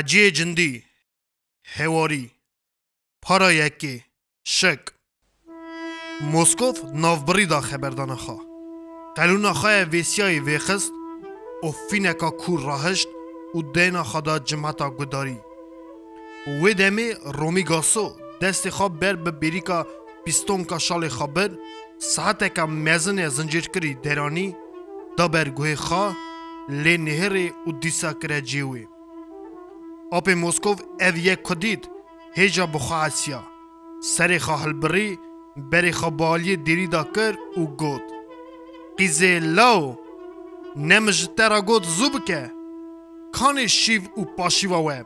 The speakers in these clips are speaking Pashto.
هجی جندی هواری پارا یکی شک موسکوف نافبری دا خبردان خوا قلون خواه ویسیای ویخست و فینکا کور راهشت و دینا خدا جمعتا گداری و دمی رومی گاسو دست خواب بر به بریکا پیستون کا شال خبر ساعت کا مزن زنجیر کری درانی دا بر گوه خوا لی نهر و دیسا کره جیوی آب موسکو او یک کدید هیجا بخوا اسیا سری خواهل بری بری خوابالی دیری دا کر او گود قیزه لاو نمجد ترا گود زوب که کان شیو او پاشیو وی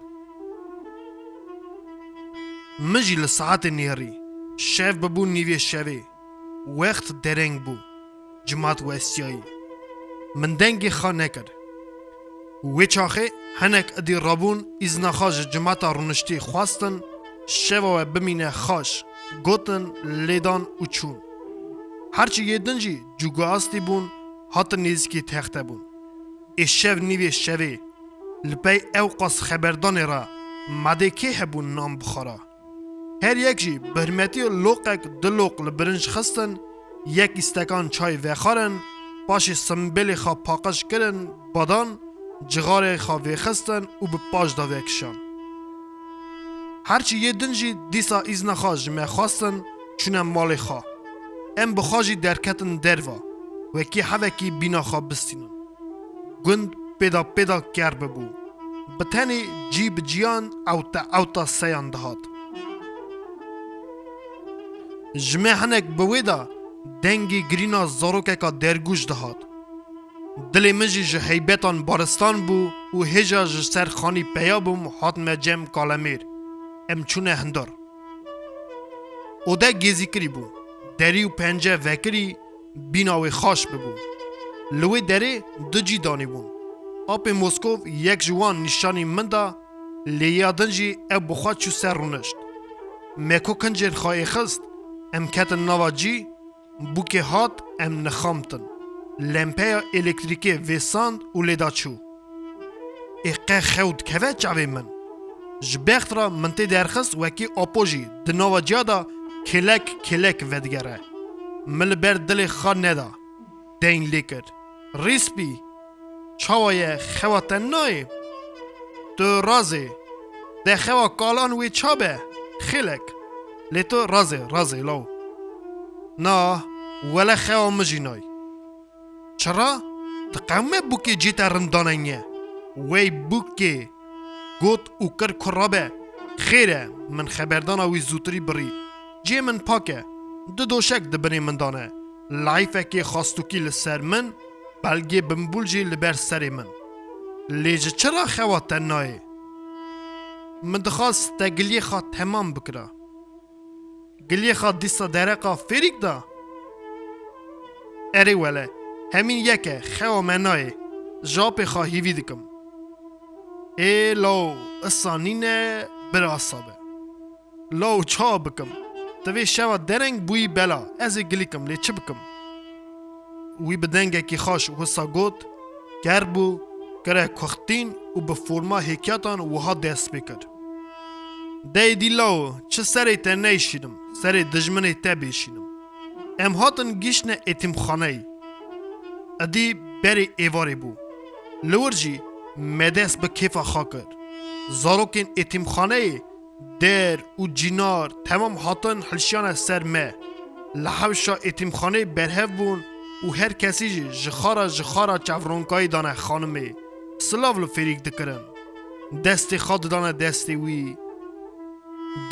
مجی لساعت نیری شیف ببو نیوی شوی وقت درنگ بو جماعت و اسیایی من دنگی خواه نکرد وچاخه هنک ادی رابون از نخاج جماعت رونشتی خواستن شوا بمینه خاش گوتن لیدان و چون هرچی یه دنجی جوگاستی بون هات نیزکی تخته بون ای شو نیوی شوی لپی او قاس خبردان را مده که هبون نام بخارا هر یک جی برمتی لوقک دلوق لبرنج خستن یک استکان چای وخارن پاش سمبل خواب پاقش کرن بادان جغارê xavê xistin û bi paş davê kişan. Herçî yê din jî dîsa îzna xwe ji me xwastin çûne malê xwe. Em bi xwe jî derketin derva, wekî hevekî bîna xwe bistînin. Gund pêda pêda ker bibû. Bi tenê cî bi ciyan ewta ewta seyan dihat. Ji me hinek bi wê de dengê girîna zarokeka dergûj dihat. Dilê min jî ji heybetan baristan bû û hêja ji ser xanî peya bûm hat me cem kalemêr. Em çûne hindar. Ode gêzîkirî bû. Derî û pence vekirî bîna wê xaş bibû. Li wê derê du cîdanî bûn. Apê Moskov yek ji wan nîşanî min da lêya din jî ev bixwa çû ser rûnişt. Meko kincên xayê xist em ketin nava cî, bûkê hat em nixamtin. لمپه الکتریکی ویساند و لیداچو اقه خود کوه چاوی من جبخت را منتی درخست وکی اپوژی دنوا جادا کلک کلک ودگره مل بر دل خان ندا دین لیکر ریسپی چاوای خواتن نای تو رازی ده خوا کالان وی چابه خلک لیتو رازی رازی لو نا ولا خوا مجینای چرا؟ тықамы بوکی жетарым донанге. وای بوکی گوت اوکر کرابه. خیره من خبردان اوی زودتری بری. جی من پاکه. دو دوشک دبنی من دانه. لایف که خواستوکی لسر من بلگه بمبول جی لبر سر من. لیجه چرا خواه تنایه؟ من دخواست تگلی خواه تمام بکره. گلی خواه دیستا درقا فریک دا؟ اره وله همین یک خو منای جاپ خواهی ویدکم ای لو اصانین براسابه لو چا بکم توی شوا درنگ بوی بلا از گلیکم لی چه بکم وی بدنگه کی خاش و ساگوت گربو گره کختین و به فرما حکیاتان و ها دست بکرد دی لو چه سر تا نیشیدم سر دجمن تا بیشیدم ام هاتن گیشن اتیم خانه ادی بری ایواری بو لورجی مدس به کیفا خا زاروکین ایتیم خانه در او جینار تمام هاتن حلشان سر مه لحوشا ایتیم خانه برهف بون و هر کسی جی جخارا جخارا چورونکای دانه خانمه سلاو لفریک دکرن دست خد دانه دستی وی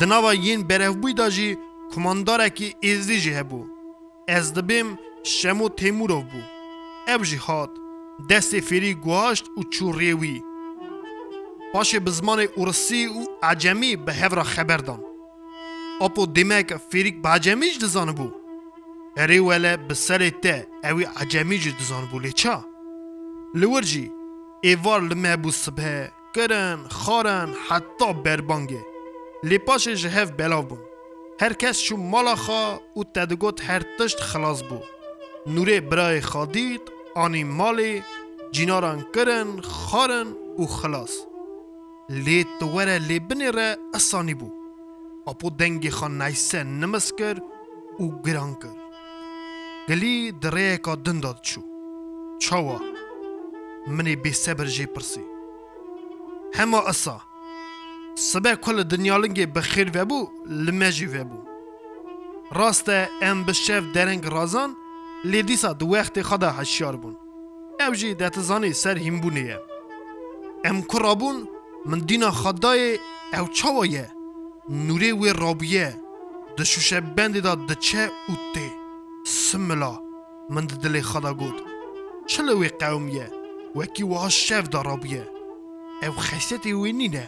دناوا یین برهف بوی دا جی کماندارکی ازدی جی هبو از دبیم شمو تیمورو بو ابجی جهاد دست فریک گاشت و چون پاشه به زمان ارسی و عجمی به هفت را خبر دان اپو دیمه که فریک به عجمیش دیزان بود روی وله به سر ته اوی عجمیش دیزان بود لچه؟ لورجی ایوار لمای بود صبح کرن، خارن، حتی بربانگه لپاشه جه جهف بلا بود هر کس شو مالا خواه و تدگوت هر تشت خلاص بود نوره برای خادید آنی مالی جیناران کرن خارن و خلاص لی توره لی بنی را اسانی بو اپو دنگی خان نیسه نمس کر او گران کر گلی دره کا دنداد چو چاوا منی بی سبر جی پرسی هما اصا سبه کل دنیالنگی بخیر و بو لمجی و بو راسته ام بشف درنگ رازان لê dîsa di wextê xwe de heşyar bûn. Ew jî detizanê ser hînbûnê ye. Em ku rabûn min dîna xedayê ew çawa ye. Nûrê wê rabûye di şûşe bendê da diçe û tê. Simila min di dilê xwe de got. Çi li wê qewm ye wekî wiha şev da rabûye. Ew xesetê wê nîne.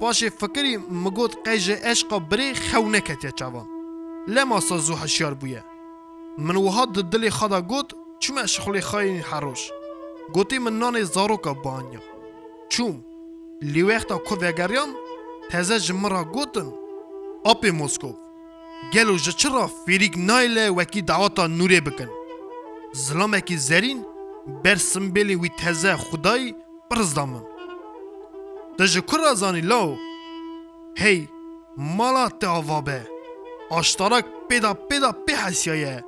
Paşê fikirî mi got qey ji eşqa birê xew neketiye çavan. Lema sa zû heşyar bûye. من وهاد دلی خدا گوت چوم شخلی خاین حروش گوتی من نان زاروکا بانیا چوم لی وقتا کو وگریام تازه جمرا گوتن اپی موسکو گلو جچرا فیریک نایله وکی دعواتا نوری بکن زلامکی زرین بر سمبلی وی تازه خدای پرزدامن دژ کرا زانی لاو هی مالا تاوابه اشتراک پیدا پیدا پی حسیایه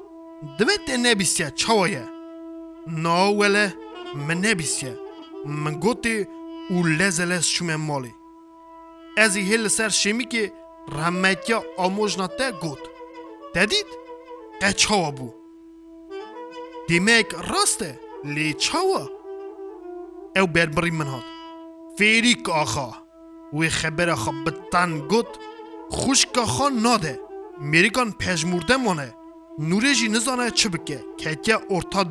دوێت تێ نەبیستە چاوەیە ناوهله من نبیسیه من گوتی و مالی شمه مالی ازی ئەزی سر شمی که ڕەمەکە آموشنا تە گوت دەدیت قە چاوە بوو راسته؟ لی لێ او ئەو بەربڕی من هات فیریک آخا وی خبر خە بتان گوت خوشک خان نادە پیش پێژموردە مۆنە نوره جی نزانه چه بکه که که ارتا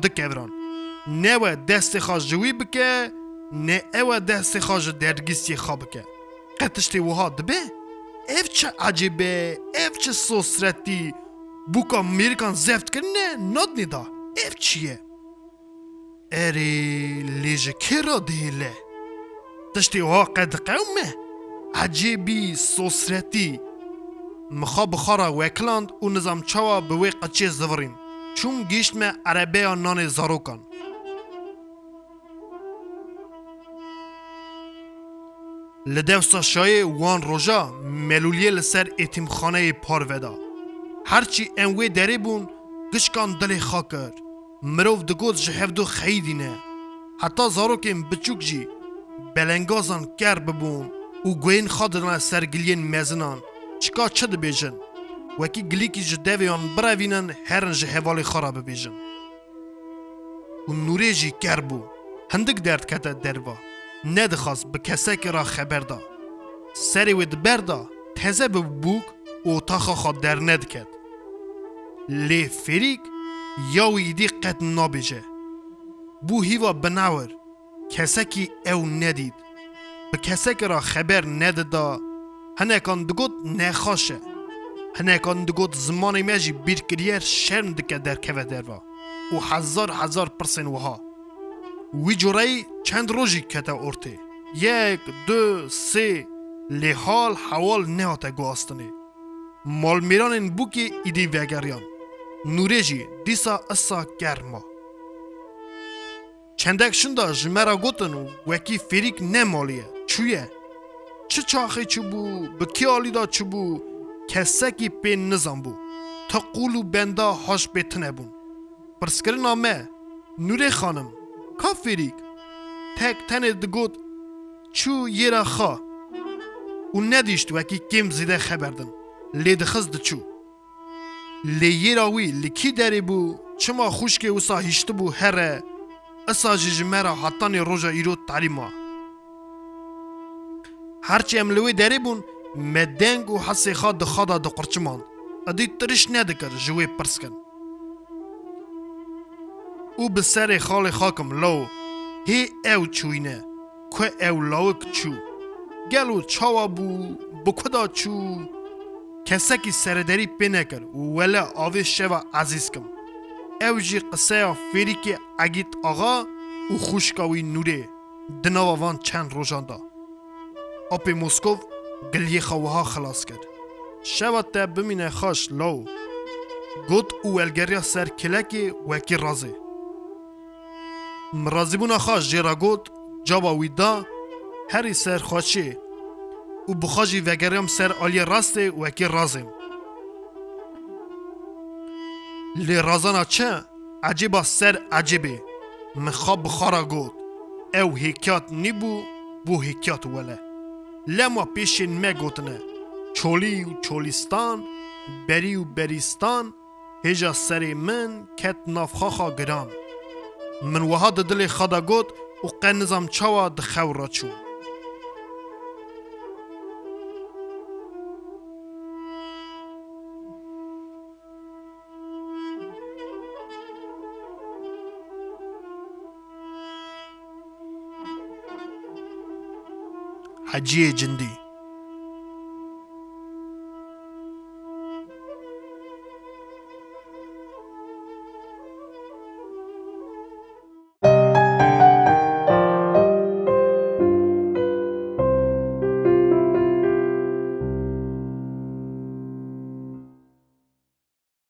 نه و دست خواج جوی بکه نه او دست خواج درگیسی خواب بکه قطشتی وها دبه اف چه عجیبه اف چه سوسرتی بوکا میرکان زفت کرنه ناد نیدا اف چیه اری لیجه که را دیله تشتی وها قد قومه عجیبی سوسرتی مخا بخارا وکلاند و نظام چوا به وی قچه زورین چون گیشت مه عربه نان زاروکان لدوسا شای وان روژا ملولیه لسر ایتیمخانه پارودا هرچی انوی دری بون گشکان دل خاکر مروف دگوت جهفدو خیدینه حتی زاروکین بچوک جی بلنگازان کر ببون و گوین خادرنا سرگلین مزنان چکا چه بیجن؟ وکی گلیکی جه دویان براوینن هرن جه هوال خرا ببیجن و نوری جی کر بو هندک درد کتا دروا ندخواست به که را خبر دا سری وید بردا تزه به بوک او تا در ند کد لی فریک یا ویدی قد نابیجه بو هیوا بناور کسکی او ندید به که را خبر دا. هەنێکان دگوت نەخۆشە هەنێکان دگوت زمانی مێژی بیرکریر شەرم دکە دەرکەوە دەرەوە و هزار هزار پرسێن وها وی جوڕەی چەند ڕۆژی کەتە ئۆرتێ یەک دو سێ لێحال حەواڵ نەهاتە گواستنێ ماڵمیرانên bûkê îdî vegeriyan nûrê jî dîsa issa germa çendek şunda ji me ra gotin û wekî fêrik ne malî ye çûye چه چاخی چه بو به کی آلیدا چه بو کسکی پین نزان بو تا قول و بندا هاش بیتنه بون پرسکرین آمه نوره خانم کافیریک تک تنه دگوت چو یرا خوا و ندیشت وکی کم زیده خبردن لید خز دچو لی یراوی لکی داری بو چما خوشکی وسا هشت بو هره اسا جمرا حتان روژا ایرو تعلیما هرچی املوی داری بون مدنگ و حسی خواد دخوادا دقرچمان ادی ترش ندکر جوی پرس کن او به سر خال خاکم لو هی او چوینه که او لاوک چو گلو چاوا بو بکدا چو کسکی سردری پی نکر ولی آوی شوا عزیز کم او جی قصه فریک اگیت آغا او خوشکاوی نوره دناوان چند روشانده آپ موسکو گلی خواها خلاص کرد شود تا بمینه خاش لو. گوت او الگریا سر کلکی وکی رازی مرازیبونا خاش جیرا گوت جابا ویدا هری سر خاشی. او بخاجی وگریم سر آلی راست وکی رازیم لی رازانا چه؟ عجیبا سر عجیبه مخاب بخارا گوت او هیکیات نیبو بو هیکیات وله لما پیشین مگوتنه چولی و چولیستان بری و بریستان هجا سری من کت خا گرام من وها دل خدا گوت و قنزم چوا دخورا چون 我爹真地。